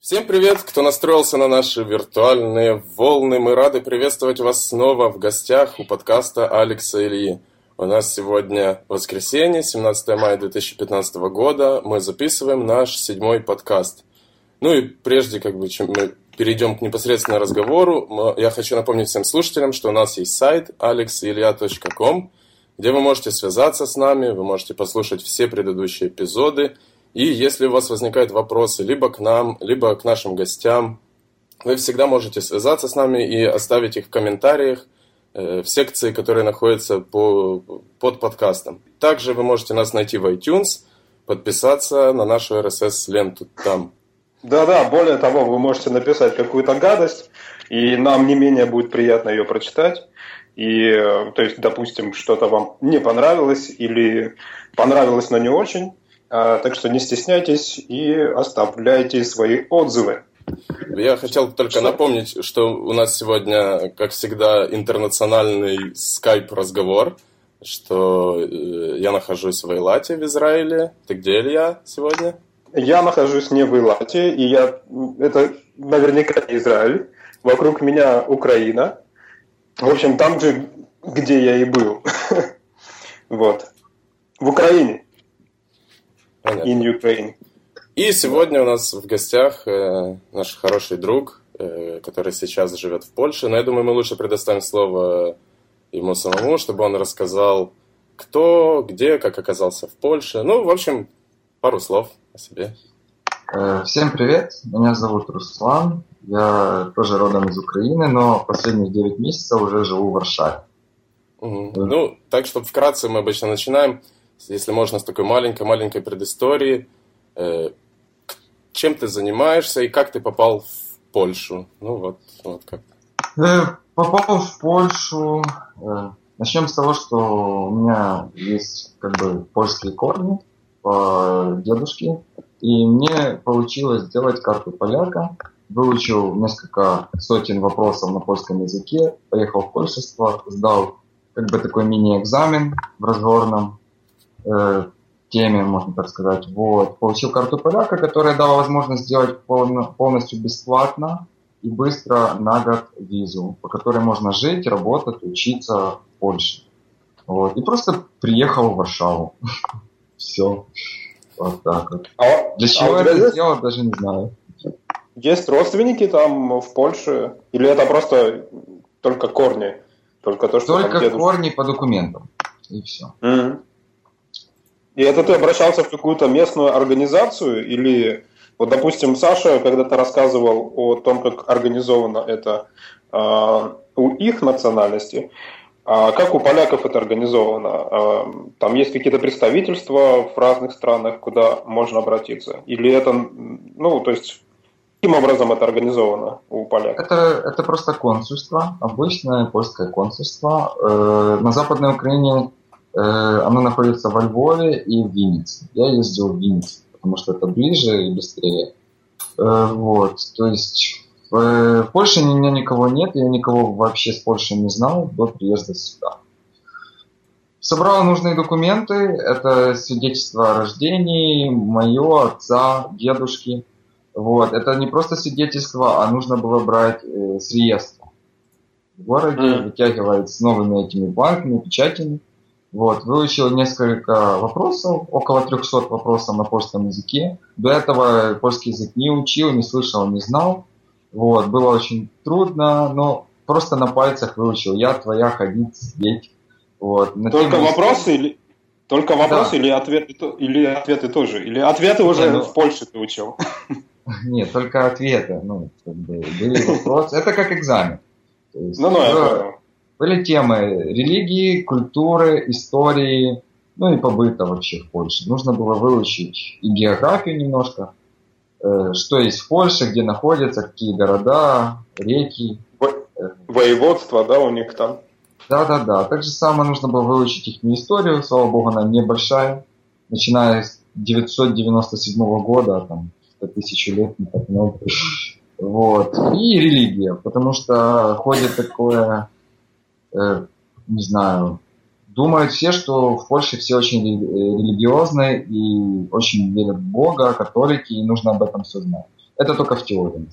Всем привет, кто настроился на наши виртуальные волны. Мы рады приветствовать вас снова в гостях у подкаста Алекса Ильи. У нас сегодня воскресенье, 17 мая 2015 года. Мы записываем наш седьмой подкаст. Ну и прежде, как бы, чем мы перейдем к непосредственно разговору, я хочу напомнить всем слушателям, что у нас есть сайт alexilya.com, где вы можете связаться с нами, вы можете послушать все предыдущие эпизоды – и если у вас возникают вопросы либо к нам, либо к нашим гостям, вы всегда можете связаться с нами и оставить их в комментариях э, в секции, которые находятся по, под подкастом. Также вы можете нас найти в iTunes, подписаться на нашу RSS-ленту там. Да-да, более того, вы можете написать какую-то гадость, и нам не менее будет приятно ее прочитать. И, э, то есть, допустим, что-то вам не понравилось или понравилось, но не очень, так что не стесняйтесь и оставляйте свои отзывы. Я хотел только напомнить, что у нас сегодня, как всегда, интернациональный скайп-разговор, что э, я нахожусь в Эйлате в Израиле. Ты где, Илья, сегодня? Я нахожусь не в Эйлате, и я... Это наверняка не Израиль. Вокруг меня Украина. В общем, там же, где я и был. Вот. В Украине. Понятно. In Ukraine. И сегодня у нас в гостях э, наш хороший друг, э, который сейчас живет в Польше. Но я думаю, мы лучше предоставим слово ему самому, чтобы он рассказал, кто, где, как оказался в Польше. Ну, в общем, пару слов о себе. Э, всем привет, меня зовут Руслан, я тоже родом из Украины, но последние 9 месяцев уже живу в Варшаве. Угу. Ну, так, чтобы вкратце мы обычно начинаем если можно, с такой маленькой-маленькой предыстории. Э, чем ты занимаешься и как ты попал в Польшу? Ну вот, вот как. Э, попал в Польшу. Э, начнем с того, что у меня есть как бы польские корни по дедушке. И мне получилось сделать карту поляка. Выучил несколько сотен вопросов на польском языке, поехал в польшество, сдал как бы такой мини-экзамен в разговорном теме, можно так сказать. Вот. Получил карту поляка, которая дала возможность сделать полно, полностью бесплатно и быстро на год визу, по которой можно жить, работать, учиться в Польше. Вот. И просто приехал в Варшаву. Все. Вот так вот. А, Для чего а это сделал, даже не знаю. Есть родственники там в Польше? Или это просто только корни? Только то, что Только корни по документам. И все. Mm-hmm. И это ты обращался в какую-то местную организацию или, вот, допустим, Саша когда-то рассказывал о том, как организовано это э, у их национальности. А как у поляков это организовано? А, там есть какие-то представительства в разных странах, куда можно обратиться? Или это, ну, то есть, каким образом это организовано у поляков? Это, это просто консульство, обычное польское консульство. Э, на Западной Украине Э, оно находится во Львове и в Виннице. Я ездил в Винницу, потому что это ближе и быстрее. Э, вот, то есть в Польше у меня никого нет, я никого вообще с Польши не знал до приезда сюда. Собрал нужные документы, это свидетельство о рождении, мое, отца, дедушки. Вот. Это не просто свидетельство, а нужно было брать э, с реестра. В городе mm. вытягивать с новыми этими банками, печатями. Вот, выучил несколько вопросов, около 300 вопросов на польском языке. До этого польский язык не учил, не слышал, не знал. Вот, было очень трудно, но просто на пальцах выучил. Я твоя, ходить, сидеть. Вот. На Только вопросы или... Только вопросы да. или ответы или ответы тоже? Или ответы уже ну... в Польше ты учил? Нет, только ответы. Ну, как бы, были вопросы. Это как экзамен. Есть, ну, ну. Были темы религии, культуры, истории, ну и побыта вообще в Польше. Нужно было выучить и географию немножко, э, что есть в Польше, где находятся, какие города, реки. Воеводство, да, у них там? Да-да-да. Так же самое нужно было выучить их историю, слава богу, она небольшая, начиная с 997 года, там, тысячу лет, не так много. Вот. И религия, потому что ходит такое Э, не знаю, думают все, что в Польше все очень религиозные и очень верят в Бога, католики, и нужно об этом все знать. Это только в теории.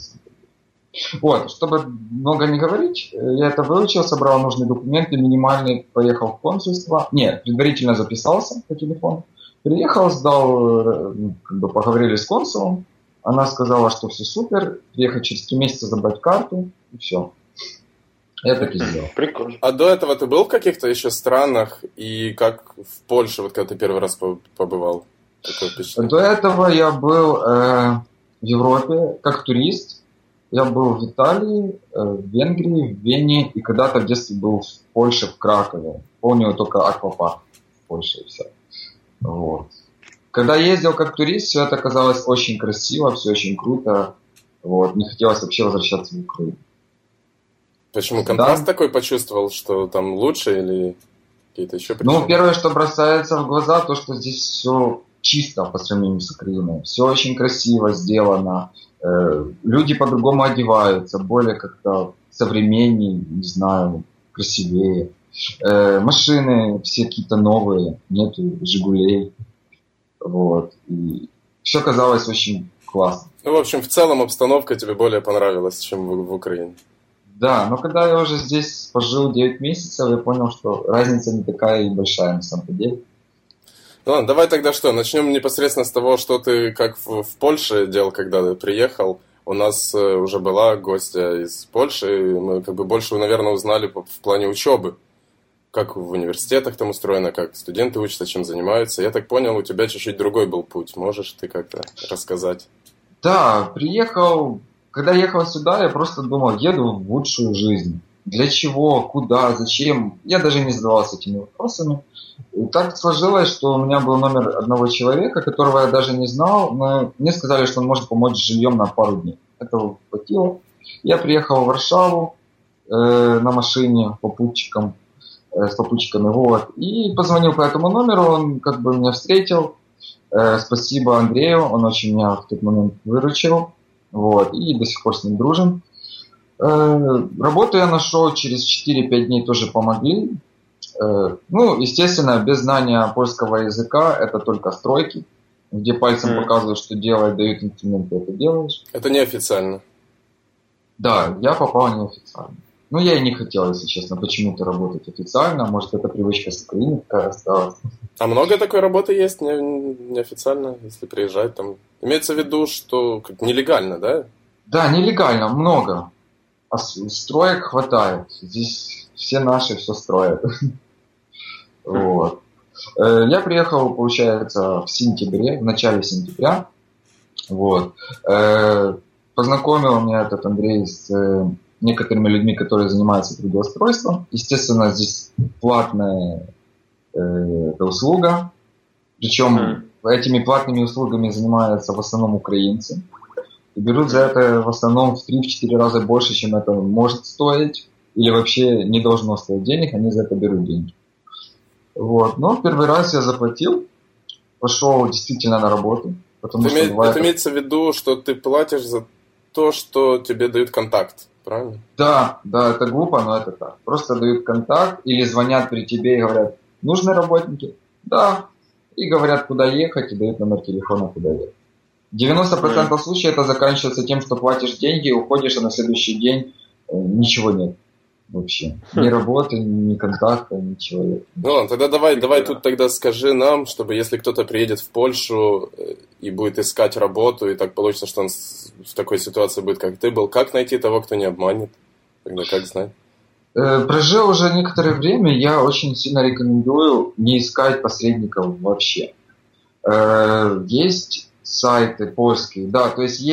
Вот, чтобы много не говорить, я это выучил, собрал нужные документы, минимальный, поехал в консульство. Нет, предварительно записался по телефону. Приехал, сдал, э, как бы поговорили с консулом. Она сказала, что все супер, приехать через три месяца забрать карту, и все. Я так и сделал. Прикольно. А до этого ты был в каких-то еще странах? И как в Польше, вот когда ты первый раз побывал? До этого я был э, в Европе как турист. Я был в Италии, э, в Венгрии, в Вене и когда-то в детстве был в Польше, в Кракове. Помню только аквапарк в Польше и все. Вот. Когда ездил как турист, все это казалось очень красиво, все очень круто. Вот. Не хотелось вообще возвращаться в Украину. Почему контраст да? такой почувствовал, что там лучше или какие-то еще причины? Ну, первое, что бросается в глаза, то, что здесь все чисто по сравнению с Украиной. Все очень красиво сделано. Э, люди по-другому одеваются, более как-то современнее, не знаю, красивее. Э, машины все какие-то новые, нету Жигулей. Вот. И все казалось очень классно. Ну, в общем, в целом обстановка тебе более понравилась, чем в, в Украине. Да, но когда я уже здесь пожил 9 месяцев, я понял, что разница не такая и большая на самом деле. Ну ладно, давай тогда что, начнем непосредственно с того, что ты как в, в Польше делал, когда ты приехал. У нас э, уже была гостья из Польши, и мы как бы больше, наверное, узнали в плане учебы. Как в университетах там устроено, как студенты учатся, чем занимаются. Я так понял, у тебя чуть-чуть другой был путь. Можешь ты как-то рассказать? Да, приехал когда ехал сюда, я просто думал, еду в лучшую жизнь. Для чего, куда, зачем? Я даже не задавался этими вопросами. И так сложилось, что у меня был номер одного человека, которого я даже не знал, но мне сказали, что он может помочь с жильем на пару дней. Этого хватило. Я приехал в Варшаву э, на машине попутчиком, э, с попутчиками, вот, и позвонил по этому номеру, он как бы меня встретил. Э, спасибо Андрею, он очень меня в тот момент выручил. Вот, и до сих пор с ним дружим. Э, работу я нашел через 4-5 дней тоже помогли. Э, ну, естественно, без знания польского языка это только стройки, где пальцем mm. показывают, что делать, дают инструменты, это делаешь. Это неофициально. Да, я попал неофициально. Ну, я и не хотел, если честно, почему-то работать официально. Может, это привычка с Украины такая осталась. А много такой работы есть не, неофициально, если приезжать там? Имеется в виду, что как нелегально, да? Да, нелегально, много. А строек хватает. Здесь все наши все строят. Вот. Э, я приехал, получается, в сентябре, в начале сентября. Вот. Э, познакомил меня этот Андрей с э, некоторыми людьми, которые занимаются трудоустройством. Естественно, здесь платная э, услуга. Причем mm. этими платными услугами занимаются в основном украинцы. И берут за это в основном в 3-4 раза больше, чем это может стоить. Или вообще не должно стоить денег, они за это берут деньги. Вот. Но первый раз я заплатил, пошел действительно на работу. Потому это, что бывает... это имеется в виду, что ты платишь за то, что тебе дают контакт правильно? Да, да, это глупо, но это так. Просто дают контакт или звонят при тебе и говорят, нужны работники? Да. И говорят, куда ехать, и дают номер телефона, куда ехать. 90% mm. случаев это заканчивается тем, что платишь деньги, уходишь, а на следующий день э, ничего нет вообще. Ни работы, ни контакта, ничего. Ну тогда давай, давай тут тогда скажи нам, чтобы если кто-то приедет в Польшу э, и будет искать работу, и так получится, что он в такой ситуации будет, как ты был, как найти того, кто не обманет? Тогда как знать? Э, прожил уже некоторое время, я очень сильно рекомендую не искать посредников вообще. Э, есть сайты польские, да, то есть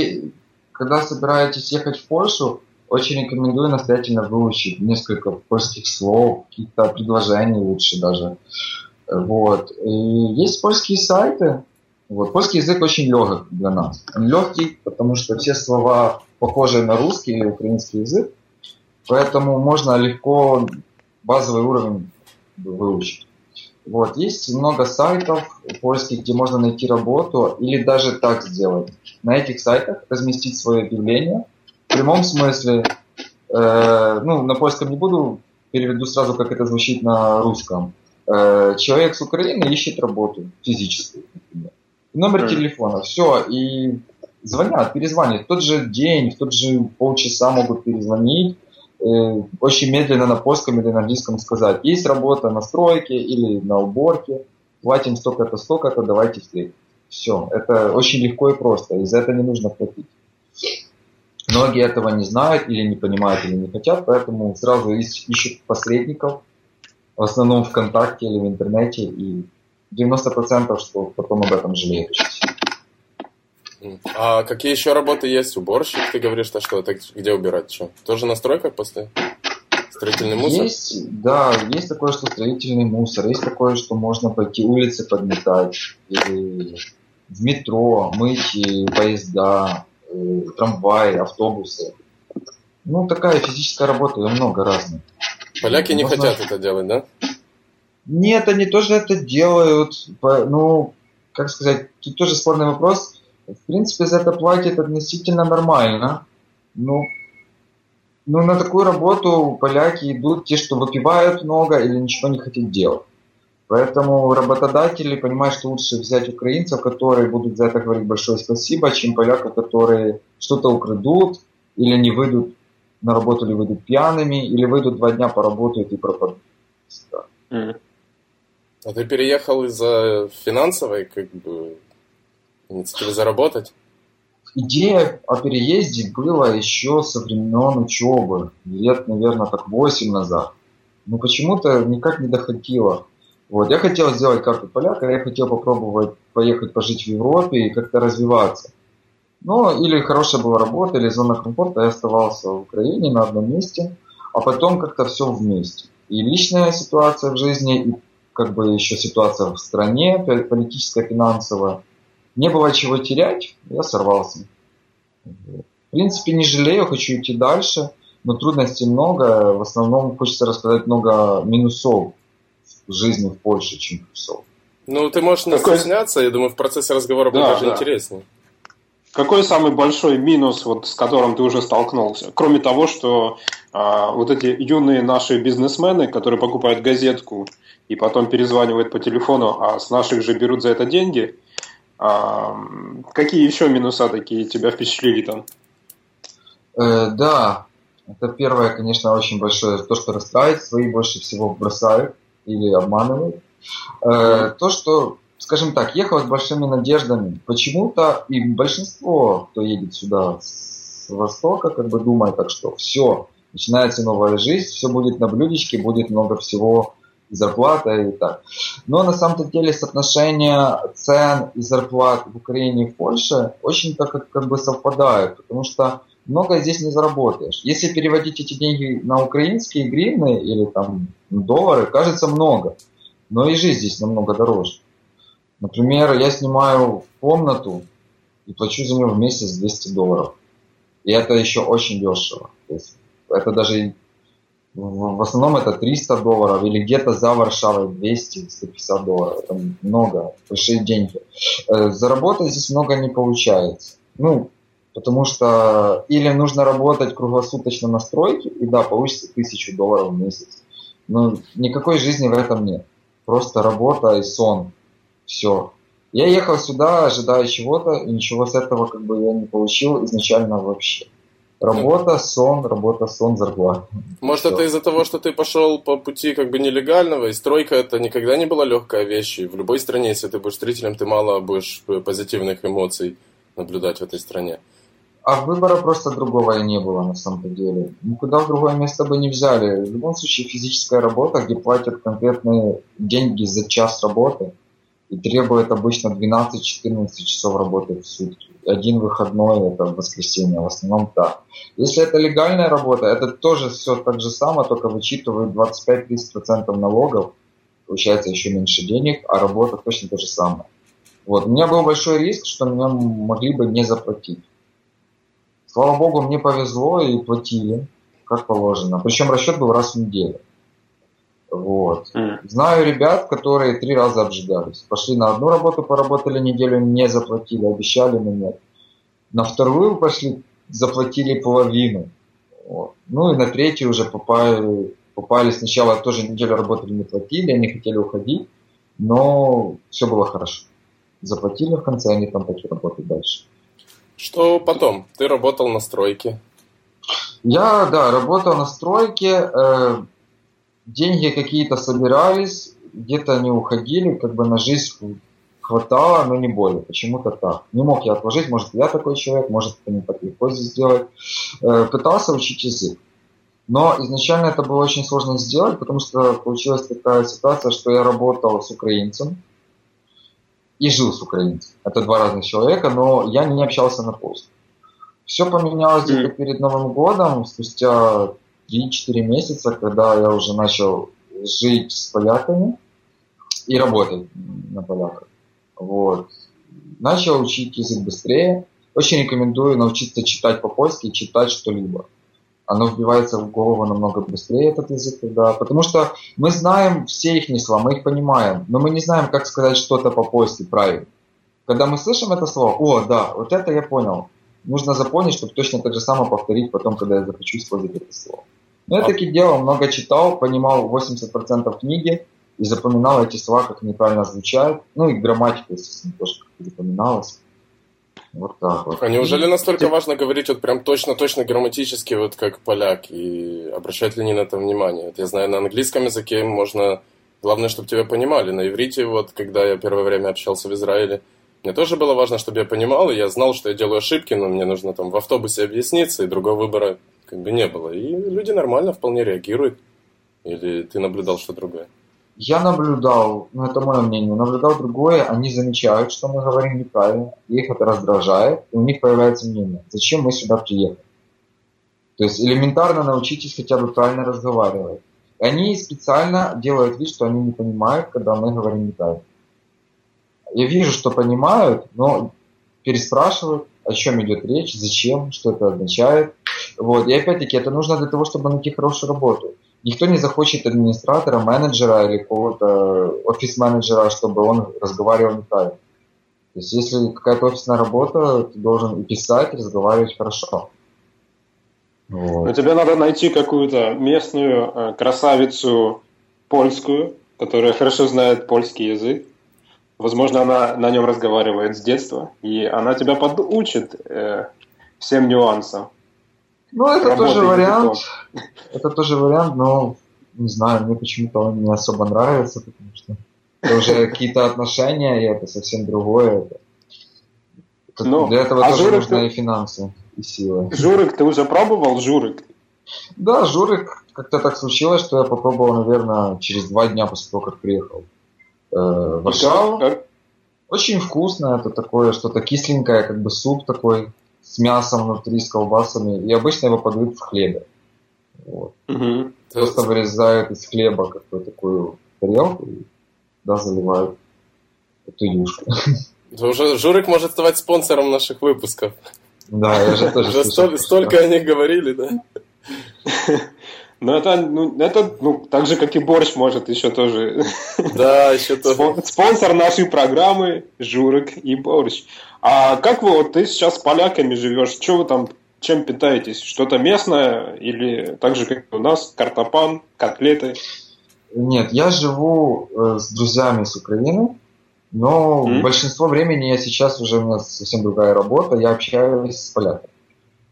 когда собираетесь ехать в Польшу, очень рекомендую настоятельно выучить несколько польских слов, какие-то предложения лучше даже. Вот. И есть польские сайты. Вот. Польский язык очень легок для нас. Он легкий, потому что все слова похожи на русский или украинский язык. Поэтому можно легко базовый уровень выучить. Вот. Есть много сайтов польских, где можно найти работу или даже так сделать. На этих сайтах разместить свое объявление – в прямом смысле, э, ну, на польском не буду, переведу сразу, как это звучит на русском. Э, человек с Украины ищет работу физическую, например. Номер телефона, все, и звонят, перезванивают. В тот же день, в тот же полчаса могут перезвонить, э, очень медленно на польском или на английском сказать, есть работа на стройке или на уборке, платим столько-то, столько-то, давайте встретимся. Все, это очень легко и просто, и за это не нужно платить. Многие этого не знают или не понимают или не хотят, поэтому сразу ищут посредников, в основном ВКонтакте или в интернете, и 90% что потом об этом жалеют. А какие еще работы есть? Уборщик, ты говоришь, что что? Это где убирать? Что? Тоже на стройках после? Строительный мусор? Есть, да, есть такое, что строительный мусор, есть такое, что можно пойти улицы подметать, или в метро мыть поезда, э, трамваи, автобусы. Ну, такая физическая работа, ее много разных. Поляки не хотят это делать, да? Нет, они тоже это делают. Ну, как сказать, тут тоже спорный вопрос. В принципе, за это платят относительно нормально. Ну, ну, на такую работу поляки идут те, что выпивают много или ничего не хотят делать. Поэтому работодатели понимают, что лучше взять украинцев, которые будут за это говорить большое спасибо, чем поляков, которые что-то украдут или не выйдут на работу, или выйдут пьяными, или выйдут два дня поработают и пропадут. Mm. А ты переехал из-за финансовой как бы инициативы заработать? Идея о переезде была еще со времен учебы, лет, наверное, так 8 назад. Но почему-то никак не доходило. Вот. Я хотел сделать карту поляка, я хотел попробовать поехать пожить в Европе и как-то развиваться. Ну, или хорошая была работа, или зона комфорта, я оставался в Украине на одном месте, а потом как-то все вместе. И личная ситуация в жизни, и как бы еще ситуация в стране, политическая, финансовая. Не было чего терять, я сорвался. В принципе, не жалею, хочу идти дальше, но трудностей много. В основном хочется рассказать много минусов жизни в Польше, чем плюсов. Ну, ты можешь не Какой... стесняться, я думаю, в процессе разговора будет да, даже да. интереснее. Какой самый большой минус, вот, с которым ты уже столкнулся? Кроме того, что а, вот эти юные наши бизнесмены, которые покупают газетку и потом перезванивают по телефону, а с наших же берут за это деньги, а, какие еще минуса такие тебя впечатлили там? Э, да, это первое, конечно, очень большое, то, что расстраивает, свои больше всего бросают или обманывают. Э, то, что, скажем так, ехал с большими надеждами. Почему-то и большинство, кто едет сюда с Востока, как бы думает так, что все, начинается новая жизнь, все будет на блюдечке, будет много всего зарплата и так. Но на самом деле соотношение цен и зарплат в Украине и в Польше очень так как, как бы совпадают, потому что много здесь не заработаешь. Если переводить эти деньги на украинские гривны или там доллары, кажется много. Но и жизнь здесь намного дороже. Например, я снимаю комнату и плачу за нее в месяц 200 долларов. И это еще очень дешево. То есть это даже в основном это 300 долларов или где-то за Варшавой 200-150 долларов. Это много, большие деньги. Э, заработать здесь много не получается. Ну, Потому что или нужно работать круглосуточно на стройке, и да, получится тысячу долларов в месяц. Но никакой жизни в этом нет. Просто работа и сон. Все. Я ехал сюда, ожидая чего-то, и ничего с этого как бы я не получил изначально вообще. Работа, сон, работа, сон, зарплата. Может, Все. это из-за того, что ты пошел по пути как бы нелегального, и стройка это никогда не была легкая вещь. И в любой стране, если ты будешь строителем, ты мало будешь позитивных эмоций наблюдать в этой стране. А выбора просто другого и не было на самом деле. Никуда в другое место бы не взяли. В любом случае физическая работа, где платят конкретные деньги за час работы и требует обычно 12-14 часов работы в сутки. Один выходной это воскресенье, в основном так. Если это легальная работа, это тоже все так же самое, только вычитывают 25-30% налогов, получается еще меньше денег, а работа точно то же самое. Вот. У меня был большой риск, что меня могли бы не заплатить. Слава богу, мне повезло и платили, как положено. Причем расчет был раз в неделю. Вот. Mm. Знаю ребят, которые три раза обжигались. Пошли на одну работу, поработали неделю, не заплатили, обещали, но нет. На вторую пошли, заплатили половину. Вот. Ну и на третью уже попали, попали сначала тоже неделю работали, не платили, они хотели уходить, но все было хорошо. Заплатили в конце, они там таки работают дальше. Что потом? Ты работал на стройке. Я, да, работал на стройке. Э, деньги какие-то собирались, где-то они уходили, как бы на жизнь хватало, но не более. Почему-то так. Не мог я отложить, может, я такой человек, может, это не так легко сделать. Э, пытался учить язык. Но изначально это было очень сложно сделать, потому что получилась такая ситуация, что я работал с украинцем и жил с украинцем. Это два разных человека, но я не общался на пост. Все поменялось где-то перед Новым годом, спустя 3-4 месяца, когда я уже начал жить с поляками и работать на поляках. Вот. Начал учить язык быстрее. Очень рекомендую научиться читать по-польски и читать что-либо оно вбивается в голову намного быстрее, этот язык, да, потому что мы знаем все их слова, мы их понимаем, но мы не знаем, как сказать что-то по-польски правильно. Когда мы слышим это слово, о, да, вот это я понял, нужно запомнить, чтобы точно так же самое повторить потом, когда я захочу использовать это слово. Но я таки делал, много читал, понимал 80% книги и запоминал эти слова, как они правильно звучат, ну и грамматика, естественно, тоже как запоминалась. Вот так вот. А неужели настолько важно говорить вот прям точно-точно грамматически, вот как поляк, и обращать ли не на это внимание? Вот я знаю, на английском языке можно... Главное, чтобы тебя понимали. На иврите, вот, когда я первое время общался в Израиле, мне тоже было важно, чтобы я понимал, и я знал, что я делаю ошибки, но мне нужно там в автобусе объясниться, и другого выбора как бы не было. И люди нормально вполне реагируют. Или ты наблюдал что другое? Я наблюдал, ну это мое мнение, наблюдал другое, они замечают, что мы говорим неправильно, их это раздражает, и у них появляется мнение, зачем мы сюда приехали. То есть элементарно научитесь хотя бы правильно разговаривать. И они специально делают вид, что они не понимают, когда мы говорим неправильно. Я вижу, что понимают, но переспрашивают, о чем идет речь, зачем, что это означает. Вот. И опять-таки это нужно для того, чтобы найти хорошую работу. Никто не захочет администратора, менеджера или какого-то офис-менеджера, чтобы он разговаривал неправильно. То есть если какая-то офисная работа, ты должен и писать, и разговаривать хорошо. Вот. Но тебе надо найти какую-то местную э, красавицу польскую, которая хорошо знает польский язык. Возможно, она на нем разговаривает с детства, и она тебя подучит э, всем нюансам. Ну, это тоже вариант. Это тоже вариант, но не знаю, мне почему-то он не особо нравится, потому что это уже какие-то отношения, и это совсем другое. Это, ну, для этого а тоже журик нужны ты... и финансы, и силы. Журик, ты уже пробовал журик? Да, журик, как-то так случилось, что я попробовал, наверное, через два дня после того, как приехал э, в Варшаву. Очень вкусно, это такое что-то кисленькое, как бы суп такой, с мясом внутри, с колбасами, и обычно его подают в хлебе. Вот. Угу. Просто вырезают из хлеба какую-то такую тарелку и да, заливают эту юшку. Уже Журик может стать спонсором наших выпусков. Да, я же тоже Уже слышал, столько о них говорили, да? Ну, это, ну, это ну, так же, как и борщ, может еще тоже. Да, еще тоже. Спонсор нашей программы Журик и борщ. А как вы, вот ты сейчас с поляками живешь, что вы там, чем питаетесь? Что-то местное или так же, как у нас, картопан, котлеты? Нет, я живу э, с друзьями с Украины, но mm-hmm. большинство времени я сейчас уже у меня совсем другая работа, я общаюсь с поляками.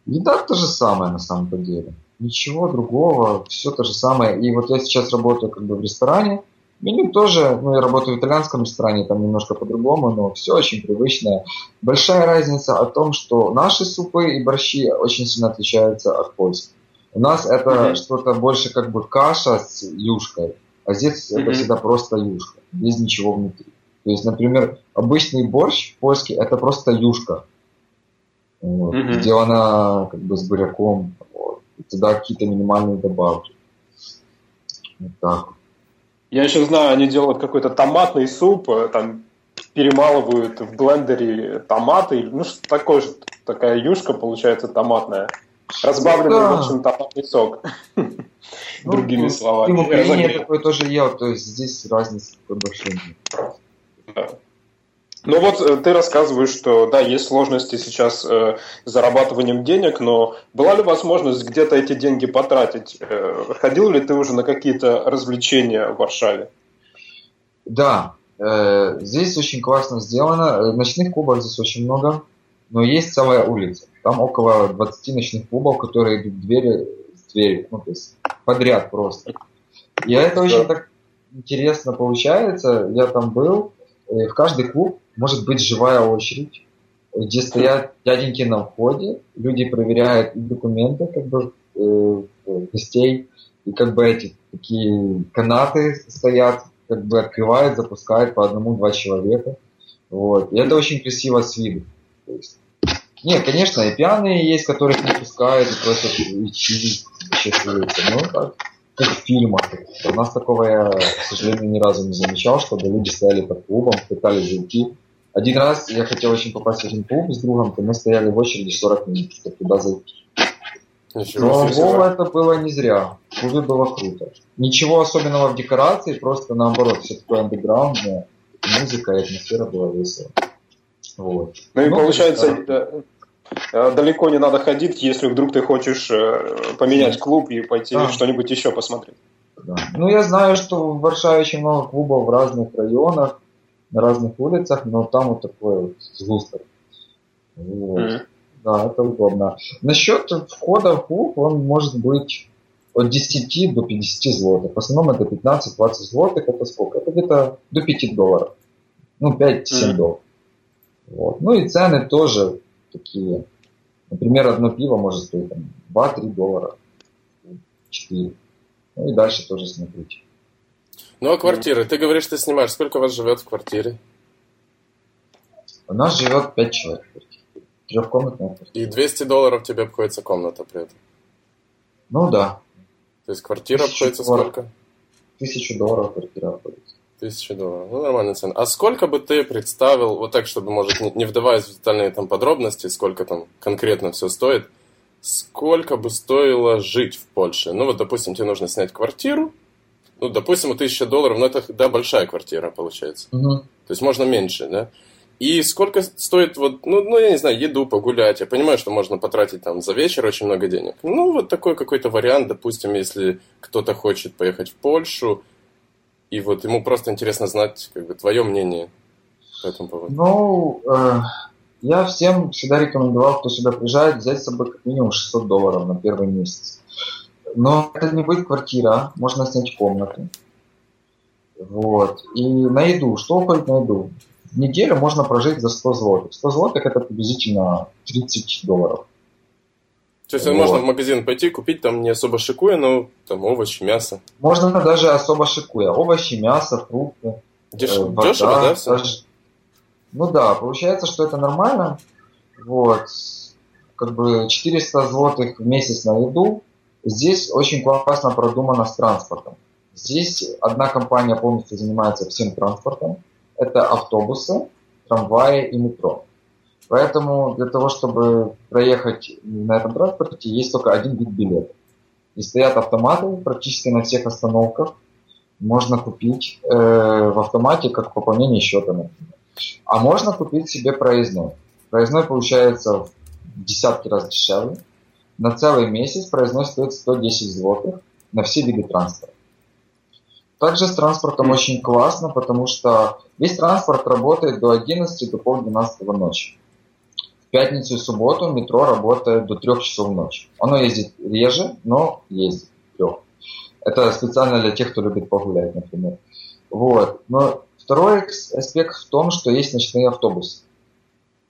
Еда то же самое на самом-то деле ничего другого, все то же самое. И вот я сейчас работаю как бы в ресторане, меню тоже, ну я работаю в итальянском ресторане, там немножко по-другому, но все очень привычное. Большая разница о том, что наши супы и борщи очень сильно отличаются от польских. У нас это mm-hmm. что-то больше как бы каша с юшкой, а здесь mm-hmm. это всегда просто юшка, без ничего внутри. То есть, например, обычный борщ польский это просто юшка, вот, mm-hmm. сделана как бы с буряком, туда какие-то минимальные добавки. Вот так. Я еще знаю, они делают какой-то томатный суп, э, там перемалывают в блендере томаты, ну что такое же, такая юшка получается томатная, разбавленный да. в общем томатный сок. Ну, Другими словами. И в Украине я такое тоже ел, то есть здесь разница такой большой. Ну вот э, ты рассказываешь, что да, есть сложности сейчас э, с зарабатыванием денег, но была ли возможность где-то эти деньги потратить? Э, ходил ли ты уже на какие-то развлечения в Варшаве? Да, э, здесь очень классно сделано. Ночных клубов здесь очень много. но есть целая улица. Там около 20 ночных клубов, которые идут двери с двери, ну, то есть подряд просто. И это очень так интересно получается. Я там был, в каждый клуб может быть живая очередь, где стоят дяденьки на входе, люди проверяют документы как бы э, гостей, и как бы эти такие канаты стоят, как бы открывают, запускают по одному-два человека. Вот. И это очень красиво с виду. То есть, нет, конечно, и пьяные есть, которых не пускают, и просто счастливятся. Ну, так, как в фильмах. У нас такого я, к сожалению, ни разу не замечал, чтобы люди стояли под клубом, пытались зайти. Один раз я хотел очень попасть в один клуб с другом, то мы стояли в очереди 40 минут, чтобы туда зайти. Но Вова это было не зря. Клубе было круто. Ничего особенного в декорации, просто наоборот, все такое андеграундное. Музыка и атмосфера была весело. Вот. Ну и ну, получается, есть, э, далеко не надо ходить, если вдруг ты хочешь э, поменять клуб и пойти да. что-нибудь еще посмотреть. Да. Ну я знаю, что в Варшаве очень много клубов в разных районах на разных улицах, но там вот такой вот сгусток. Вот. Mm-hmm. Да, это удобно. Насчет входа в клуб, он может быть от 10 до 50 злотых. В основном это 15-20 злотых, это сколько? Это где-то до 5 долларов. Ну, 5-7 mm-hmm. долларов. Вот. Ну и цены тоже такие. Например, одно пиво может стоить там, 2-3 доллара. 4. Ну и дальше тоже смотрите. Ну а квартиры? Ты говоришь, ты снимаешь. Сколько вас живет в квартире? У нас живет пять человек. Трехкомнатная И 200 долларов тебе обходится комната при этом? Ну да. То есть квартира обходится сколько? Тысячу долларов квартира обходится. Тысяча долларов. Ну, нормальная цена. А сколько бы ты представил, вот так, чтобы, может, не, не вдаваясь в детальные там подробности, сколько там конкретно все стоит, сколько бы стоило жить в Польше? Ну, вот, допустим, тебе нужно снять квартиру, ну, допустим, 1000 долларов, ну, это, да, большая квартира, получается. Угу. То есть можно меньше, да? И сколько стоит, вот, ну, ну, я не знаю, еду погулять. Я понимаю, что можно потратить там за вечер очень много денег. Ну, вот такой какой-то вариант, допустим, если кто-то хочет поехать в Польшу, и вот ему просто интересно знать, как бы, твое мнение по этому поводу. Ну, э, я всем всегда рекомендовал, кто сюда приезжает, взять с собой как минимум 600 долларов на первый месяц. Но это не будет квартира, можно снять комнату. Вот. И на еду. Что уходит на еду? В неделю можно прожить за 100 злотых. 100 злотых это приблизительно 30 долларов. То есть вот. можно в магазин пойти, купить там не особо шикуя, но там овощи, мясо. Можно даже особо шикуя. Овощи, мясо, фрукты. Деш... Э, вода, Дешево, да? Все? Даже... Ну да, получается, что это нормально. Вот. Как бы 400 злотых в месяц на еду. Здесь очень классно продумано с транспортом. Здесь одна компания полностью занимается всем транспортом. Это автобусы, трамваи и метро. Поэтому для того, чтобы проехать на этом транспорте, есть только один вид билета. И стоят автоматы практически на всех остановках. Можно купить э, в автомате как пополнение счета, например. А можно купить себе проездной. Проездной получается в десятки раз дешевле на целый месяц проездной стоит 110 злотых на все виды транспорта. Также с транспортом очень классно, потому что весь транспорт работает до 11 до полдвенадцатого 12 ночи. В пятницу и субботу метро работает до 3 часов ночи. Оно ездит реже, но ездит 3. Это специально для тех, кто любит погулять, например. Вот. Но второй аспект в том, что есть ночные автобусы.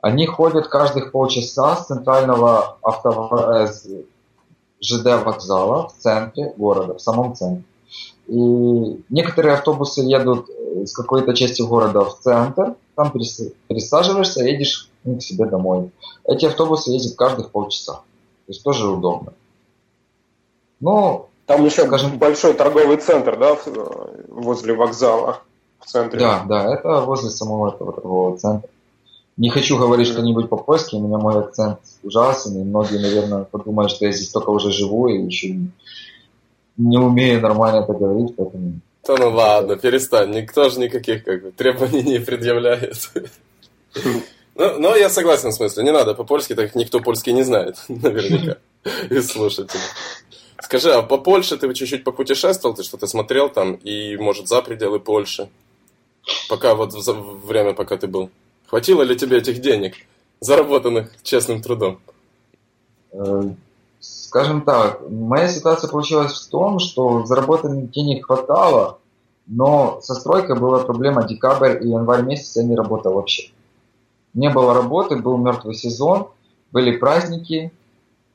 Они ходят каждых полчаса с центрального авто... ЖД вокзала в центре города, в самом центре. И некоторые автобусы едут из какой-то части города в центр, там пересаживаешься, едешь к себе домой. Эти автобусы ездят каждых полчаса. То есть тоже удобно. Ну, там еще скажем, большой торговый центр, да, возле вокзала в центре. Да, да, это возле самого этого торгового центра. Не хочу говорить что-нибудь по-польски, у меня мой акцент ужасный, и многие, наверное, подумают, что я здесь только уже живу и еще не умею нормально это говорить, поэтому... Да ну ладно, перестань, никто же никаких как бы, требований не предъявляет. Ну, но я согласен в смысле, не надо по-польски, так никто польский не знает, наверняка, из слушателей. Скажи, а по Польше ты чуть-чуть попутешествовал, ты что-то смотрел там, и, может, за пределы Польши? Пока вот время, пока ты был. Хватило ли тебе этих денег заработанных честным трудом? Э, скажем так, моя ситуация получилась в том, что заработанных денег хватало, но со стройкой была проблема декабрь и январь месяц я не работал вообще. Не было работы, был мертвый сезон, были праздники,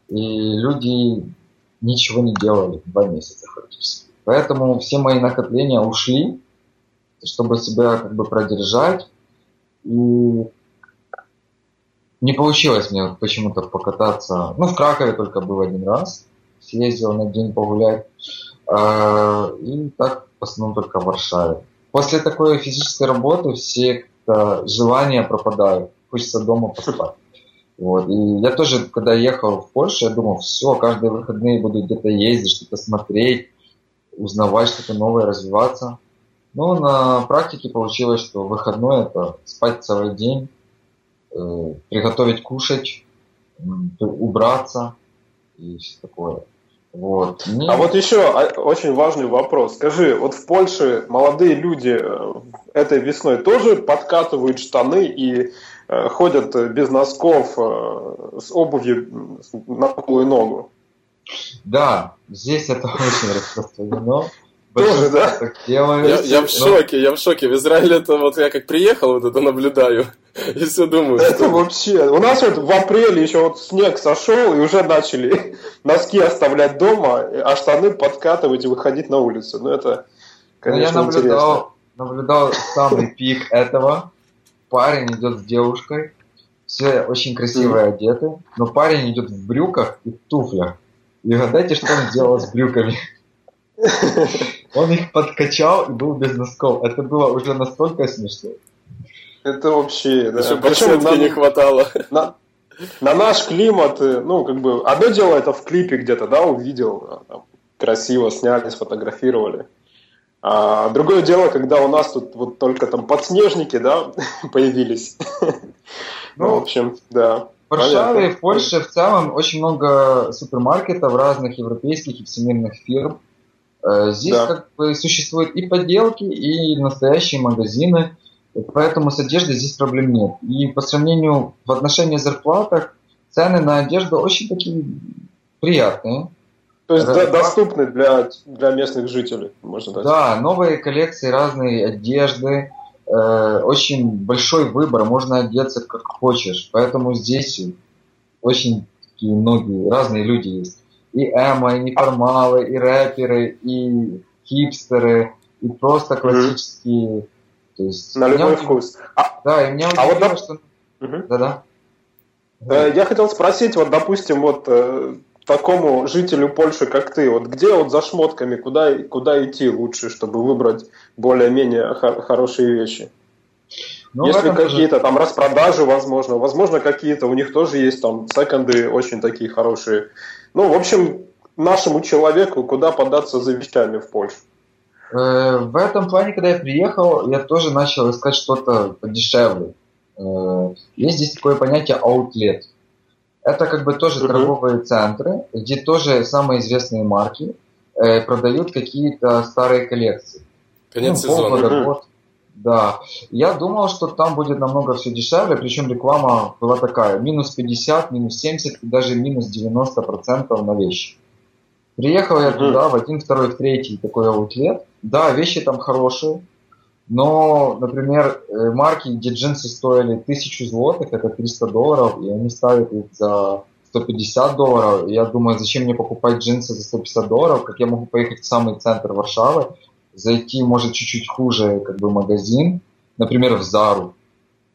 и люди ничего не делали два месяца фактически. Поэтому все мои накопления ушли, чтобы себя как бы продержать. И не получилось мне почему-то покататься. Ну, в Кракове только был один раз. Съездил на день погулять. А, и так в основном только в Варшаве. После такой физической работы все желания пропадают. Хочется дома поспать. Вот. И я тоже, когда ехал в Польшу, я думал, все, каждые выходные буду где-то ездить, что-то смотреть, узнавать что-то новое, развиваться. Но на практике получилось, что выходной это спать целый день, э, приготовить кушать, убраться и все такое. Вот. Мне... А вот еще очень важный вопрос. Скажи, вот в Польше молодые люди э, этой весной тоже подкатывают штаны и э, ходят без носков э, с обувью на полую ногу? Да, здесь это очень распространено. Тоже, да? Я, я в шоке, я в шоке. В Израиле это вот я как приехал, вот это наблюдаю. И все думаю. Это что... вообще. У нас вот в апреле еще вот снег сошел, и уже начали носки оставлять дома, а штаны подкатывать и выходить на улицу. Ну это, конечно, я наблюдал, наблюдал самый пик этого. Парень идет с девушкой, все очень красивые одеты, но парень идет в брюках и в туфлях. И угадайте, что он сделал с брюками. Он их подкачал и был без носков. Это было уже настолько смешно. Это вообще, да. Еще Причем не хватало. На, на наш климат, э, ну, как бы, одно дело это в клипе где-то, да, увидел, а, там, красиво сняли, сфотографировали. А другое дело, когда у нас тут вот только там подснежники, да, появились. Ну, в общем, да. В Варшаве, в Польше в целом очень много супермаркетов разных европейских и всемирных фирм. Э, здесь да. как бы существуют и подделки, и настоящие магазины, поэтому с одеждой здесь проблем нет. И по сравнению в отношении зарплатах, цены на одежду очень такие приятные. То есть Раз... доступны для, для местных жителей, можно сказать. Да, новые коллекции разные одежды, э, очень большой выбор, можно одеться как хочешь. Поэтому здесь очень такие многие разные люди есть и эмо, и неформалы, и рэперы, и хипстеры, и просто классические. Mm-hmm. То есть, На любой вкус. А, да, и меня а удивило, вот, что... Mm-hmm. Да-да. Э, я хотел спросить, вот, допустим, вот э, такому жителю Польши, как ты, вот где вот за шмотками, куда, куда идти лучше, чтобы выбрать более-менее хорошие вещи? Ну, Если какие-то же... там распродажи, возможно, возможно, какие-то у них тоже есть там секонды очень такие хорошие. Ну, в общем, нашему человеку куда податься за вещами в Польшу? Э, в этом плане, когда я приехал, я тоже начал искать что-то подешевле. Э, есть здесь такое понятие outlet. Это как бы тоже uh-huh. торговые центры, где тоже самые известные марки э, продают какие-то старые коллекции. Конец ну, сезона. Полгода, uh-huh. год. Да. Я думал, что там будет намного все дешевле, причем реклама была такая, минус 50, минус 70 и даже минус 90 процентов на вещи. Приехал я туда в один, второй, в третий такой аутлет. Да, вещи там хорошие, но, например, э, марки, где джинсы стоили 1000 злотых, это 300 долларов, и они ставят их за 150 долларов. Я думаю, зачем мне покупать джинсы за 150 долларов, как я могу поехать в самый центр Варшавы, зайти, может, чуть-чуть хуже, как бы, магазин, например, в Зару,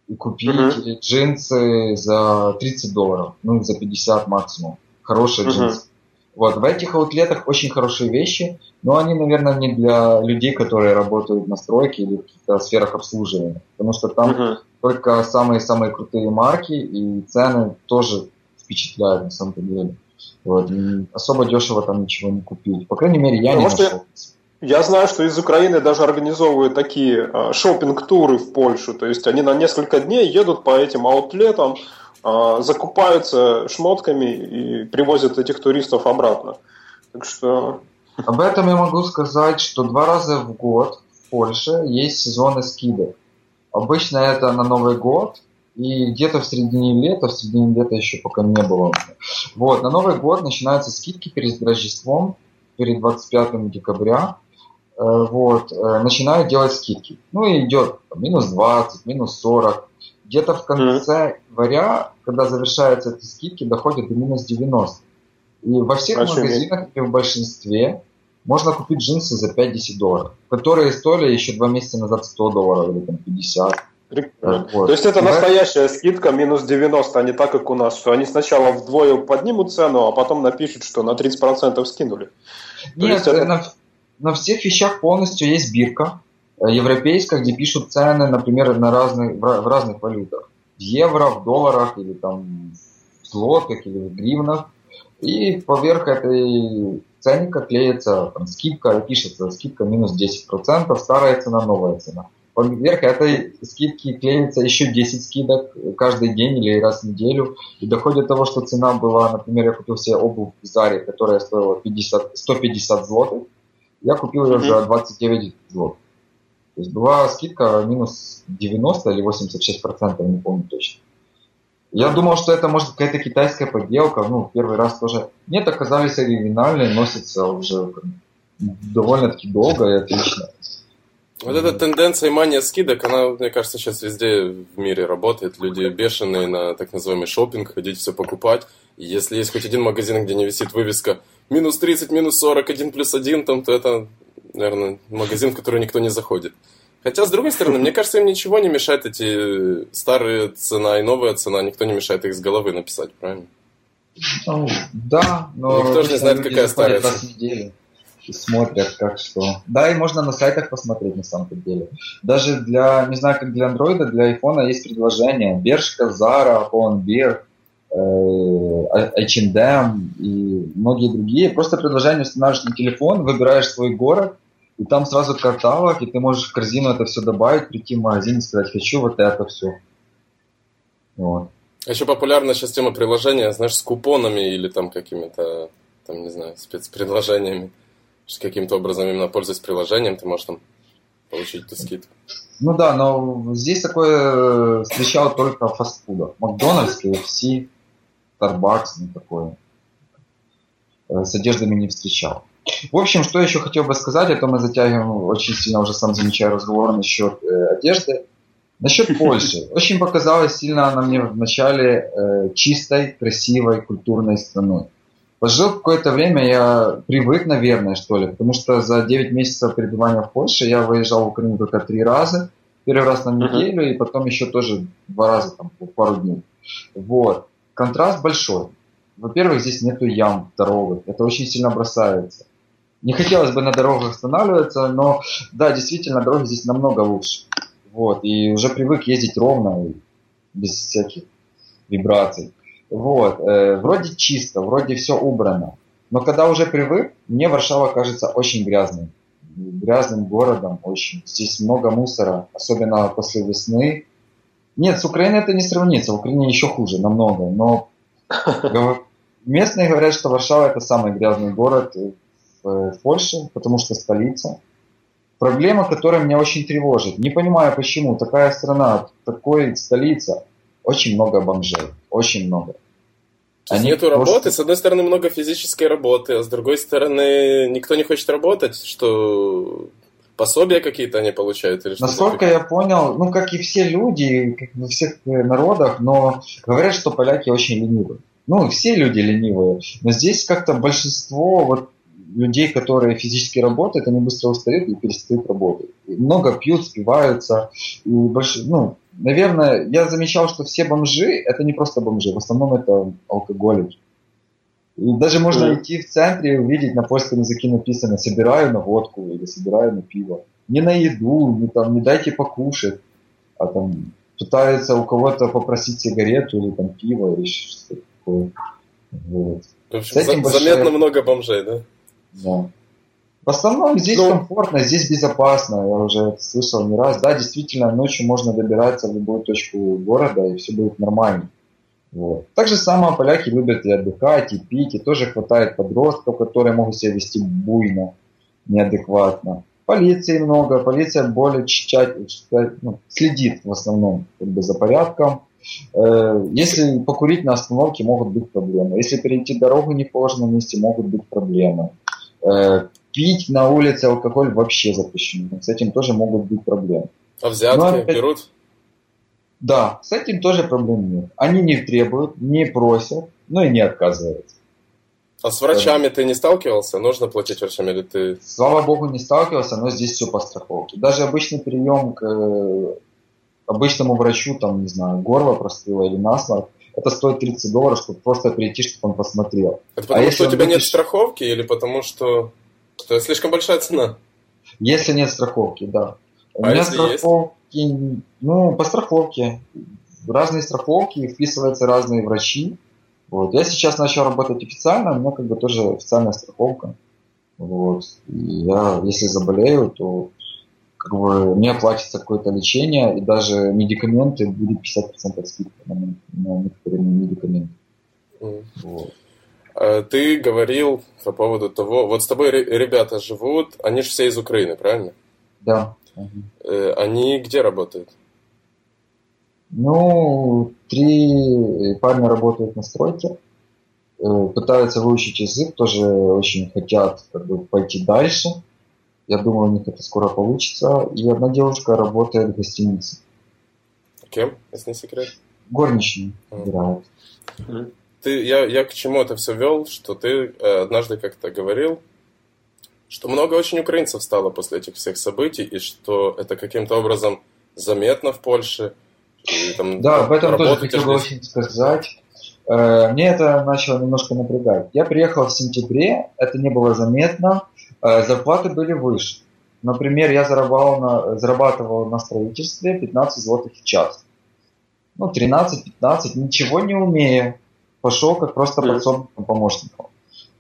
и купить uh-huh. джинсы за 30 долларов, ну, за 50 максимум. Хорошие uh-huh. джинсы. Вот, в этих аутлетах очень хорошие вещи, но они, наверное, не для людей, которые работают на стройке или в каких-то сферах обслуживания. Потому что там uh-huh. только самые-самые крутые марки, и цены тоже впечатляют на самом деле. Вот. Особо дешево там ничего не купить. По крайней мере, я ну, не нашел. Я знаю, что из Украины даже организовывают такие а, шопинг-туры в Польшу. То есть они на несколько дней едут по этим аутлетам, а, закупаются шмотками и привозят этих туристов обратно. Так что... Об этом я могу сказать, что два раза в год в Польше есть сезоны скидок. Обычно это на Новый год И где-то в середине лета, в середине лета еще пока не было. Вот, на Новый год начинаются скидки перед Рождеством, перед 25 декабря. Э, вот, э, начинают делать скидки. Ну и идет минус 20, минус 40. Где-то в конце mm-hmm. января, когда завершаются эти скидки, доходят до минус 90. И во всех а магазинах, или в большинстве, можно купить джинсы за 5-10 долларов, которые стоили еще два месяца назад 100 долларов или там 50. Вот. То есть это настоящая скидка минус 90, а не так, как у нас, что они сначала вдвое поднимут цену, а потом напишут, что на 30% скинули. Нет, это... на, на всех вещах полностью есть бирка э, европейская, где пишут цены, например, на разных, в разных валютах. В евро, в долларах, или там в злотах, или в гривнах. И поверх этой ценника клеится там, скидка, пишется скидка минус 10%, старая цена, новая цена. Поверх этой скидки клеится еще 10 скидок каждый день или раз в неделю. И доходит до того, что цена была, например, я купил себе обувь в Заре, которая стоила 50, 150 злотых. Я купил ее за 29 злотых. То есть была скидка минус 90 или 86 процентов, не помню точно. Я думал, что это может какая-то китайская подделка. Ну, первый раз тоже. Нет, оказались оригинальные, носятся уже довольно-таки долго и отлично. Вот эта тенденция и мания скидок, она, мне кажется, сейчас везде в мире работает. Люди бешеные на так называемый шопинг, ходить все покупать. И если есть хоть один магазин, где не висит вывеска минус 30, минус 40, 1 плюс 1, там, то это, наверное, магазин, в который никто не заходит. Хотя, с другой стороны, мне кажется, им ничего не мешает эти старые цена и новая цена, никто не мешает их с головы написать, правильно? Ну, да, но... Никто же не знает, какая старая цена смотрят, как что. Да, и можно на сайтах посмотреть на самом деле. Даже для, не знаю, как для андроида, для айфона есть предложения. Бершка, Zara, Hohenbeer, э, H&M и многие другие. Просто предложение устанавливаешь на телефон, выбираешь свой город, и там сразу каталог, и ты можешь в корзину это все добавить, прийти в магазин и сказать, хочу вот это все. Вот. А еще популярна сейчас тема приложения, знаешь, с купонами или там какими-то, там, не знаю, спецпредложениями каким-то образом именно пользуясь приложением, ты можешь там получить эту скидку. Ну да, но здесь такое встречал только фастфуда. Макдональдс, KFC, Starbucks, ну такое. Э, с одеждами не встречал. В общем, что еще хотел бы сказать, это мы затягиваем очень сильно, уже сам замечаю разговор насчет э, одежды. Насчет Польши. Очень показалось сильно она мне в начале э, чистой, красивой, культурной страной. Пожил какое-то время, я привык, наверное, что ли, потому что за 9 месяцев пребывания в Польше я выезжал в Украину только три раза. Первый раз на неделю и потом еще тоже два раза, там, пару дней. Вот. Контраст большой. Во-первых, здесь нету ям дорогах. Это очень сильно бросается. Не хотелось бы на дорогах останавливаться, но да, действительно, дороги здесь намного лучше. Вот. И уже привык ездить ровно, без всяких вибраций. Вот, э, вроде чисто, вроде все убрано. Но когда уже привык, мне Варшава кажется очень грязным. Грязным городом очень. Здесь много мусора, особенно после весны. Нет, с Украиной это не сравнится. В Украине еще хуже, намного. Но местные говорят, что Варшава это самый грязный город в Польше, потому что столица. Проблема, которая меня очень тревожит. Не понимаю почему. Такая страна, такой столица очень много бомжей, очень много. Они нету просто... работы, с одной стороны много физической работы, а с другой стороны никто не хочет работать, что пособия какие-то они получают или Насколько я понял, ну как и все люди, как во всех народах, но говорят, что поляки очень ленивы. Ну, все люди ленивые, но здесь как-то большинство вот людей, которые физически работают, они быстро устают и перестают работать. И много пьют, спиваются. И больш... ну, наверное, я замечал, что все бомжи это не просто бомжи, в основном это алкоголики. И даже можно mm. идти в центре и увидеть на польском языке написано «собираю на водку» или «собираю на пиво». Не на еду, не, там, не дайте покушать, а там пытаются у кого-то попросить сигарету или там пиво или что-то такое. Вот. В общем, за, большая... заметно много бомжей, да? Да. В основном здесь ну, комфортно, здесь безопасно, я уже это слышал не раз. Да, действительно, ночью можно добираться в любую точку города, и все будет нормально. Вот. Так же самое поляки любят и отдыхать, и пить, и тоже хватает подростков, которые могут себя вести буйно, неадекватно. Полиции много, полиция более тщательно ну, следит в основном как бы, за порядком. Э, если покурить на остановке, могут быть проблемы. Если перейти дорогу не в положенном месте, могут быть проблемы. Э, пить на улице алкоголь вообще запрещено. С этим тоже могут быть проблемы. А взятки Но, опять... берут? Да, с этим тоже проблем нет. Они не требуют, не просят, но и не отказываются. А с врачами ты не сталкивался? Нужно платить врачам или ты... Слава богу, не сталкивался, но здесь все по страховке. Даже обычный прием к э, обычному врачу, там, не знаю, горло простыло или насморк, это стоит 30 долларов, чтобы просто прийти, чтобы он посмотрел. Это потому а что у тебя будет... нет страховки или потому что, что это слишком большая цена? Если нет страховки, да. У а меня страховки, есть? ну, по страховке. Разные страховки, вписываются разные врачи. Вот. Я сейчас начал работать официально, у меня как бы тоже официальная страховка. Вот. И я, если заболею, то как бы мне платится какое-то лечение, и даже медикаменты будет 50% скидка на, на некоторые медикаменты. Mm. Вот. А ты говорил по поводу того, вот с тобой ребята живут, они же все из Украины, правильно? Да. Угу. Они где работают? Ну, три парня работают на стройке, э, пытаются выучить язык, тоже очень хотят как бы, пойти дальше. Я думаю, у них это скоро получится. И одна девушка работает в гостинице. Кем, если не секрет? Горничной играет. Ты, я, я к чему это все вел, что ты э, однажды как-то говорил, что много очень украинцев стало после этих всех событий, и что это каким-то образом заметно в Польше. И, там, да, об этом тоже хотел бы очень сказать. Э, мне это начало немножко напрягать. Я приехал в сентябре, это не было заметно. Э, зарплаты были выше. Например, я зарабатывал на, зарабатывал на строительстве 15 злотых в час. Ну, 13-15, ничего не умея. Пошел как просто подсобным помощником.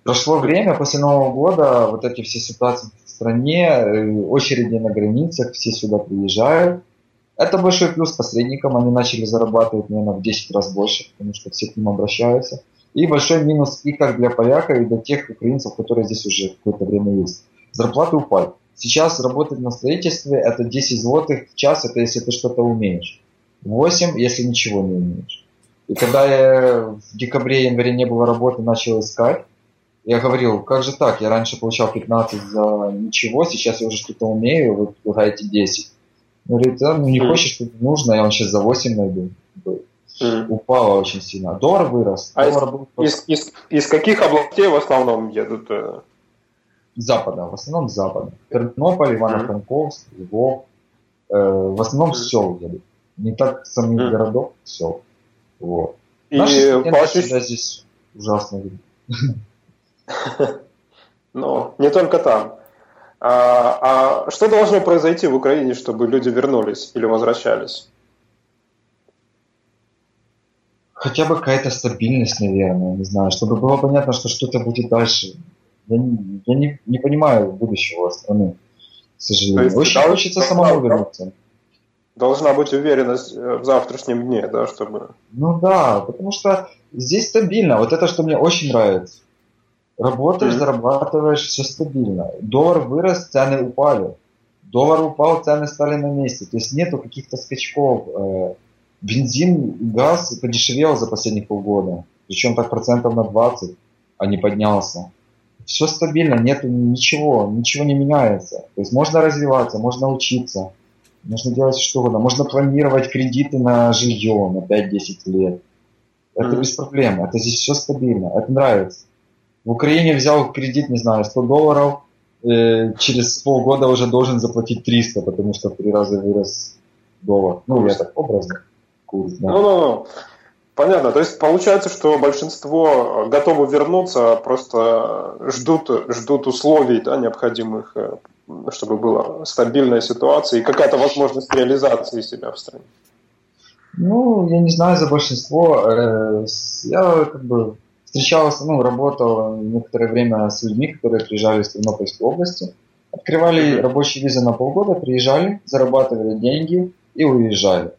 Прошло время, после Нового года, вот эти все ситуации в стране, э, очереди на границах, все сюда приезжают. Это большой плюс посредникам, они начали зарабатывать, наверное, в 10 раз больше, потому что все к ним обращаются. И большой минус и как для поляков, и для тех украинцев, которые здесь уже какое-то время есть. Зарплаты упали. Сейчас работать на строительстве это 10 злотых в час, это если ты что-то умеешь. 8, если ничего не умеешь. И когда я в декабре, январе не было работы, начал искать, я говорил, как же так, я раньше получал 15 за ничего, сейчас я уже что-то умею, вы предлагаете 10. Он говорит, да, ну не хочешь, что нужно, я вам сейчас за 8 найду mm. упала очень сильно. Доллар вырос. А Доллар из, был... из, из, из каких областей в основном едут? Э? Запада, в основном запада. Тернополь, Ивано-Франковск, Львов. Э, в основном mm. сел едут. Не так самих mm. городов, сел. Вот. И Наши по ощущ... здесь ужасно видно. Ну, не только там. А, а что должно произойти в Украине, чтобы люди вернулись или возвращались? хотя бы какая-то стабильность, наверное, не знаю, чтобы было понятно, что что-то будет дальше. Я не, я не, не понимаю будущего страны, к сожалению. Очень хочется самому вернуться. Должна быть уверенность э, в завтрашнем дне, да, чтобы... Ну да, потому что здесь стабильно. Вот это, что мне очень нравится. Работаешь, mm-hmm. зарабатываешь, все стабильно. Доллар вырос, цены упали. Доллар упал, цены стали на месте. То есть нету каких-то скачков. Э, бензин, газ подешевел за последние полгода. Причем так процентов на 20, а не поднялся. Все стабильно, нету ничего, ничего не меняется. То есть можно развиваться, можно учиться, можно делать что угодно. Можно планировать кредиты на жилье на 5-10 лет. Это mm-hmm. без проблем. Это здесь все стабильно. Это нравится. В Украине взял кредит, не знаю, 100 долларов, э, через полгода уже должен заплатить 300, потому что в три раза вырос доллар. Ну, я так образно курс. Да. Ну, ну, ну. Понятно. То есть получается, что большинство готовы вернуться, просто ждут, ждут условий да, необходимых, э, чтобы была стабильная ситуация и какая-то возможность реализации себя в стране. Ну, я не знаю за большинство. Э, я как бы встречался, ну, работал некоторое время с людьми, которые приезжали из Тернопольской области. Открывали рабочие визы на полгода, приезжали, зарабатывали деньги и уезжали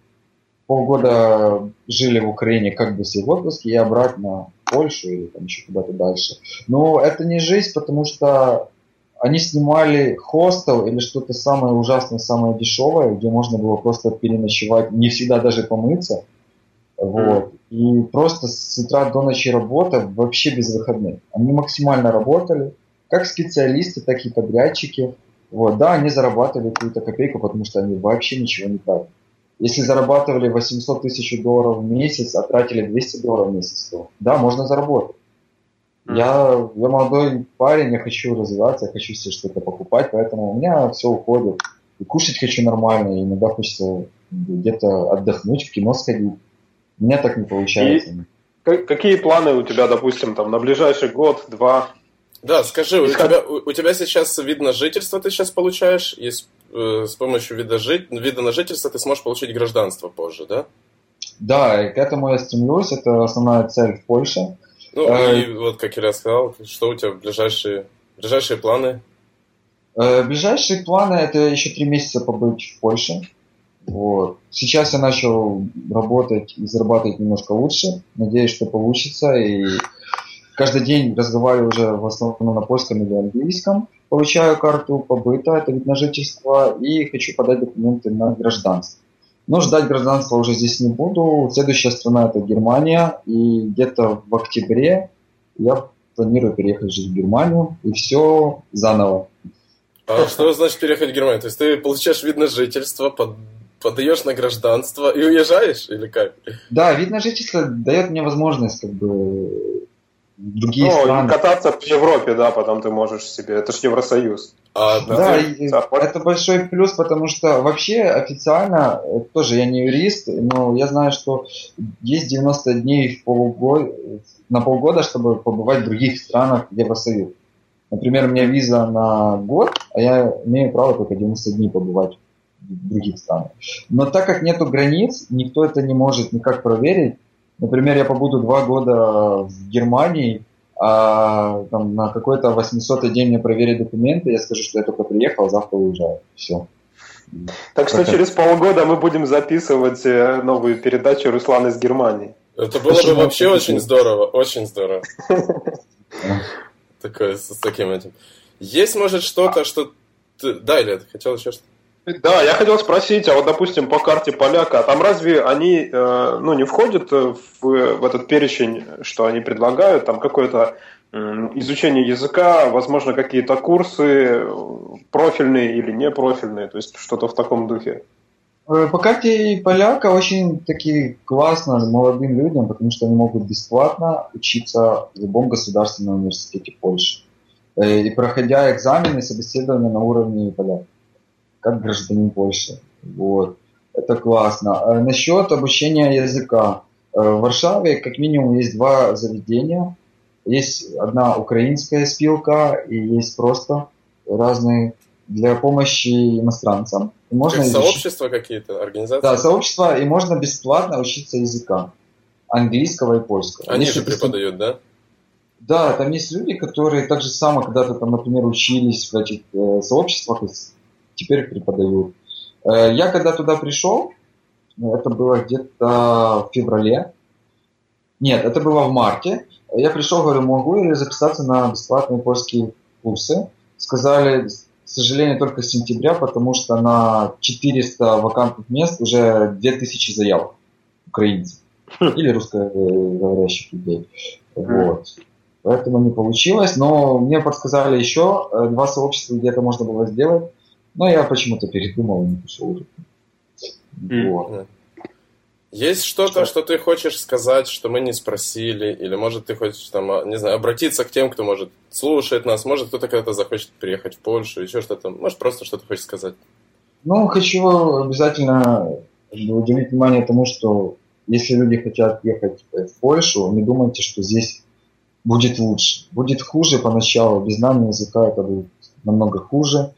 полгода жили в Украине как бы все в отпуске и обратно в Польшу или там еще куда-то дальше. Но это не жизнь, потому что они снимали хостел или что-то самое ужасное, самое дешевое, где можно было просто переночевать, не всегда даже помыться. Вот. И просто с утра до ночи работа вообще без выходных. Они максимально работали, как специалисты, так и подрядчики. Вот. Да, они зарабатывали какую-то копейку, потому что они вообще ничего не тратят. Если зарабатывали 800 тысяч долларов в месяц, а тратили 200 долларов в месяц, то да, можно заработать. Я, я молодой парень, я хочу развиваться, я хочу себе что-то покупать, поэтому у меня все уходит. И кушать хочу нормально, и иногда хочется где-то отдохнуть, в кино сходить. У меня так не получается. И какие планы у тебя, допустим, там на ближайший год, два? Да, скажи, у тебя, у, у тебя сейчас вид на жительство ты сейчас получаешь, и с, э, с помощью вида, жи, вида на жительство ты сможешь получить гражданство позже, да? Да, и к этому я стремлюсь, это основная цель в Польше. Ну, э, и вот, как я сказал, что у тебя ближайшие, ближайшие планы? Э, ближайшие планы – это еще три месяца побыть в Польше. Вот. Сейчас я начал работать и зарабатывать немножко лучше. Надеюсь, что получится. И каждый день разговариваю уже в основном на польском или английском. Получаю карту побыта, это вид на жительство, и хочу подать документы на гражданство. Но ждать гражданства уже здесь не буду. Следующая страна это Германия. И где-то в октябре я планирую переехать жить в Германию. И все заново. А что значит переехать в Германию? То есть ты получаешь вид на жительство, под, подаешь на гражданство и уезжаешь или как? Да, вид на жительство дает мне возможность как бы другие ну, страны. кататься в Европе, да, потом ты можешь себе. Это же Евросоюз. А, да, да и, это большой плюс, потому что вообще официально, э, тоже я не юрист, но я знаю, что есть 90 дней в полугод, на полгода, чтобы побывать в других странах Евросоюза. Например, у меня виза на год, а я имею право только 90 дней побывать других странах. Но так как нету границ, никто это не может никак проверить. Например, я побуду два года в Германии, а там, на какой-то 800 день мне проверить документы, я скажу, что я только приехал, а завтра уезжаю. Все. Так что через полгода мы будем записывать э, новую передачу «Руслан из Германии». Это было бы вообще очень здорово, очень здорово. Такое, с таким этим. Есть, может, что-то, что. Да, или ты хотел еще что-то? Да, я хотел спросить, а вот, допустим, по карте поляка, а там разве они э, ну, не входят в, в этот перечень, что они предлагают, там какое-то изучение языка, возможно, какие-то курсы профильные или не профильные, то есть что-то в таком духе? Э, по карте поляка очень таки классно молодым людям, потому что они могут бесплатно учиться в любом государственном университете Польши. Э, и проходя экзамены, собеседования на уровне поляка как гражданин Польши. Вот. Это классно. А насчет обучения языка. Э, в Варшаве как минимум есть два заведения. Есть одна украинская спилка и есть просто разные для помощи иностранцам. И можно как сообщества какие-то, организации? Да, сообщества, и можно бесплатно учиться языка английского и польского. Они Если же преподают, да? Да, там есть люди, которые так же само когда-то там, например, учились в этих э, сообществах, теперь преподают. Э, я когда туда пришел, это было где-то в феврале, нет, это было в марте, я пришел, говорю, могу ли записаться на бесплатные польские курсы. Сказали, к сожалению, только с сентября, потому что на 400 вакантных мест уже 2000 заявок украинцев или русскоговорящих людей. Вот. Поэтому не получилось, но мне подсказали еще э, два сообщества, где это можно было сделать. Но я почему-то передумал и не пошел уже. Вот. Есть что-то, что ты хочешь сказать, что мы не спросили, или может ты хочешь там, а, не знаю, обратиться к тем, кто может слушает нас, может кто-то когда-то захочет приехать в Польшу, еще что-то, может просто что-то хочешь сказать. Ну, хочу обязательно уделить внимание тому, что если люди хотят ехать в Польшу, не думайте, что здесь будет лучше. Будет хуже поначалу, без знания языка это будет намного хуже.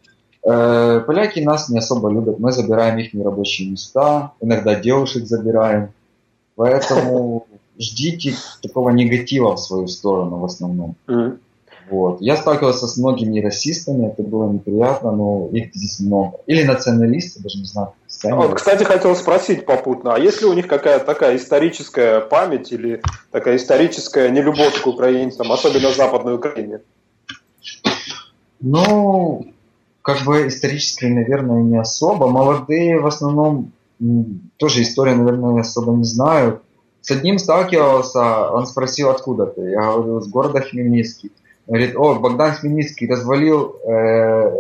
Э, поляки нас не особо любят, мы забираем их нерабочие места, иногда девушек забираем, поэтому ждите такого негатива в свою сторону в основном. Вот. Я сталкивался с многими расистами, это было неприятно, но их здесь много. Или националисты, даже не знаю. Вот, кстати, хотел спросить попутно, а есть ли у них какая-то такая историческая память или такая историческая нелюбовь к украинцам, особенно в Западной Украине? Ну, как бы исторической, наверное, не особо. Молодые в основном тоже историю, наверное, особо не знают. С одним сталкивался, он спросил, откуда ты. Я говорю, с города Хмельницкий. Говорит, о, Богдан Хмельницкий развалил э,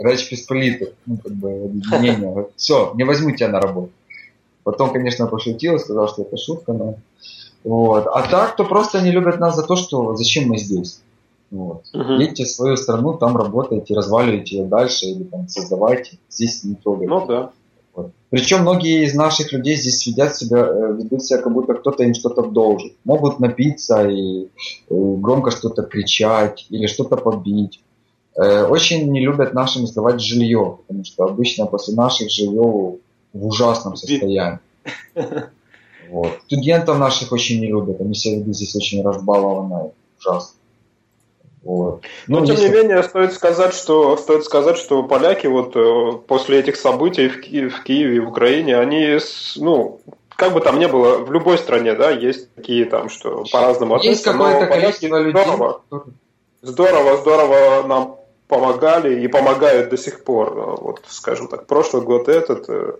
Речь Посполитых, ну, как бы, объединение. Все, не возьму тебя на работу. Потом, конечно, пошутил, сказал, что это шутка, но... Вот. А так, то просто они любят нас за то, что зачем мы здесь. Вот. Угу. Едьте в свою страну, там работаете, разваливайте ее дальше или там создавайте. Здесь не трогайте. Ну да. Вот. Причем многие из наших людей здесь ведят себя, э, ведут себя, как будто кто-то им что-то должен. Могут напиться и, и громко что-то кричать или что-то побить. Э, очень не любят нашим сдавать жилье, потому что обычно после наших жилье в ужасном состоянии. Вот. Студентов наших очень не любят, они себя ведут здесь очень разбалованно, ужасно. Вот. Но, Но тем не менее, стоит сказать, что, стоит сказать, что поляки вот э, после этих событий в, Ки- в Киеве и в Украине, они, ну, как бы там ни было, в любой стране, да, есть такие там, что по-разному Есть какое-то количество людей. Здорово, здорово, здорово нам помогали и помогают до сих пор. Вот, скажем так, прошлый год этот э,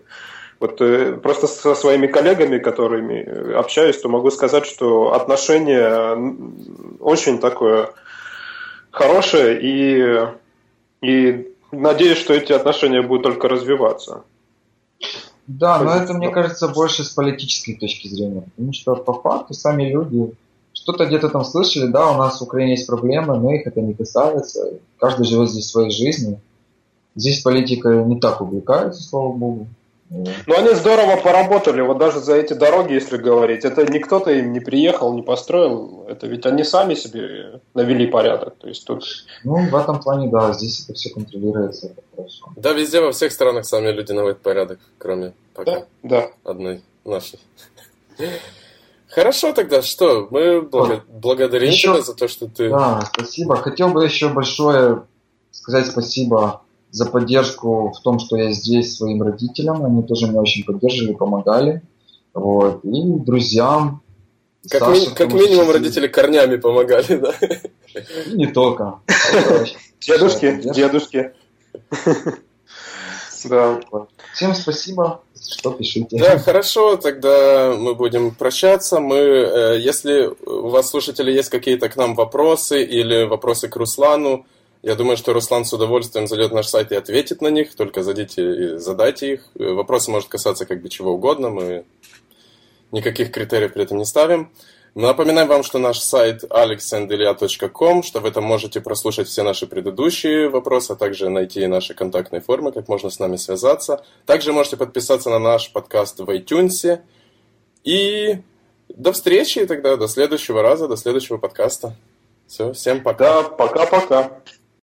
вот э, просто со своими коллегами, которыми общаюсь, то могу сказать, что отношение очень такое хорошее, и, и надеюсь, что эти отношения будут только развиваться. Да, но это, мне кажется, больше с политической точки зрения, потому что по факту сами люди что-то где-то там слышали, да, у нас в Украине есть проблемы, но их это не касается, каждый живет здесь своей жизнью. Здесь политика не так увлекается, слава богу. Ну, они здорово поработали, вот даже за эти дороги, если говорить. Это не кто-то им не приехал, не построил. Это ведь они сами себе навели порядок. То есть тут... Ну, в этом плане, да, здесь это все контролируется. Это хорошо. Да, везде, во всех странах сами люди наводят порядок, кроме пока да, да. одной нашей. Хорошо тогда, что? Мы благ... благодарим еще... тебя за то, что ты... Да, спасибо. Хотел бы еще большое сказать спасибо за поддержку в том, что я здесь своим родителям. Они тоже меня очень поддерживали, помогали. Вот. И друзьям. Как, Саше, ми- как минимум что... родители корнями помогали, да? Не только. Дедушки, дедушки. Да. Всем спасибо, что пишите. Да, хорошо, тогда мы будем прощаться. Мы, э, если у вас, слушатели, есть какие-то к нам вопросы или вопросы к Руслану, я думаю, что Руслан с удовольствием зайдет на наш сайт и ответит на них. Только зайдите и задайте их. Вопросы может касаться как бы чего угодно. Мы никаких критериев при этом не ставим. Напоминаем вам, что наш сайт alexandelia.com, что вы там можете прослушать все наши предыдущие вопросы, а также найти наши контактные формы, как можно с нами связаться. Также можете подписаться на наш подкаст в iTunes. И до встречи тогда, до следующего раза, до следующего подкаста. Все, всем пока. Да, пока-пока.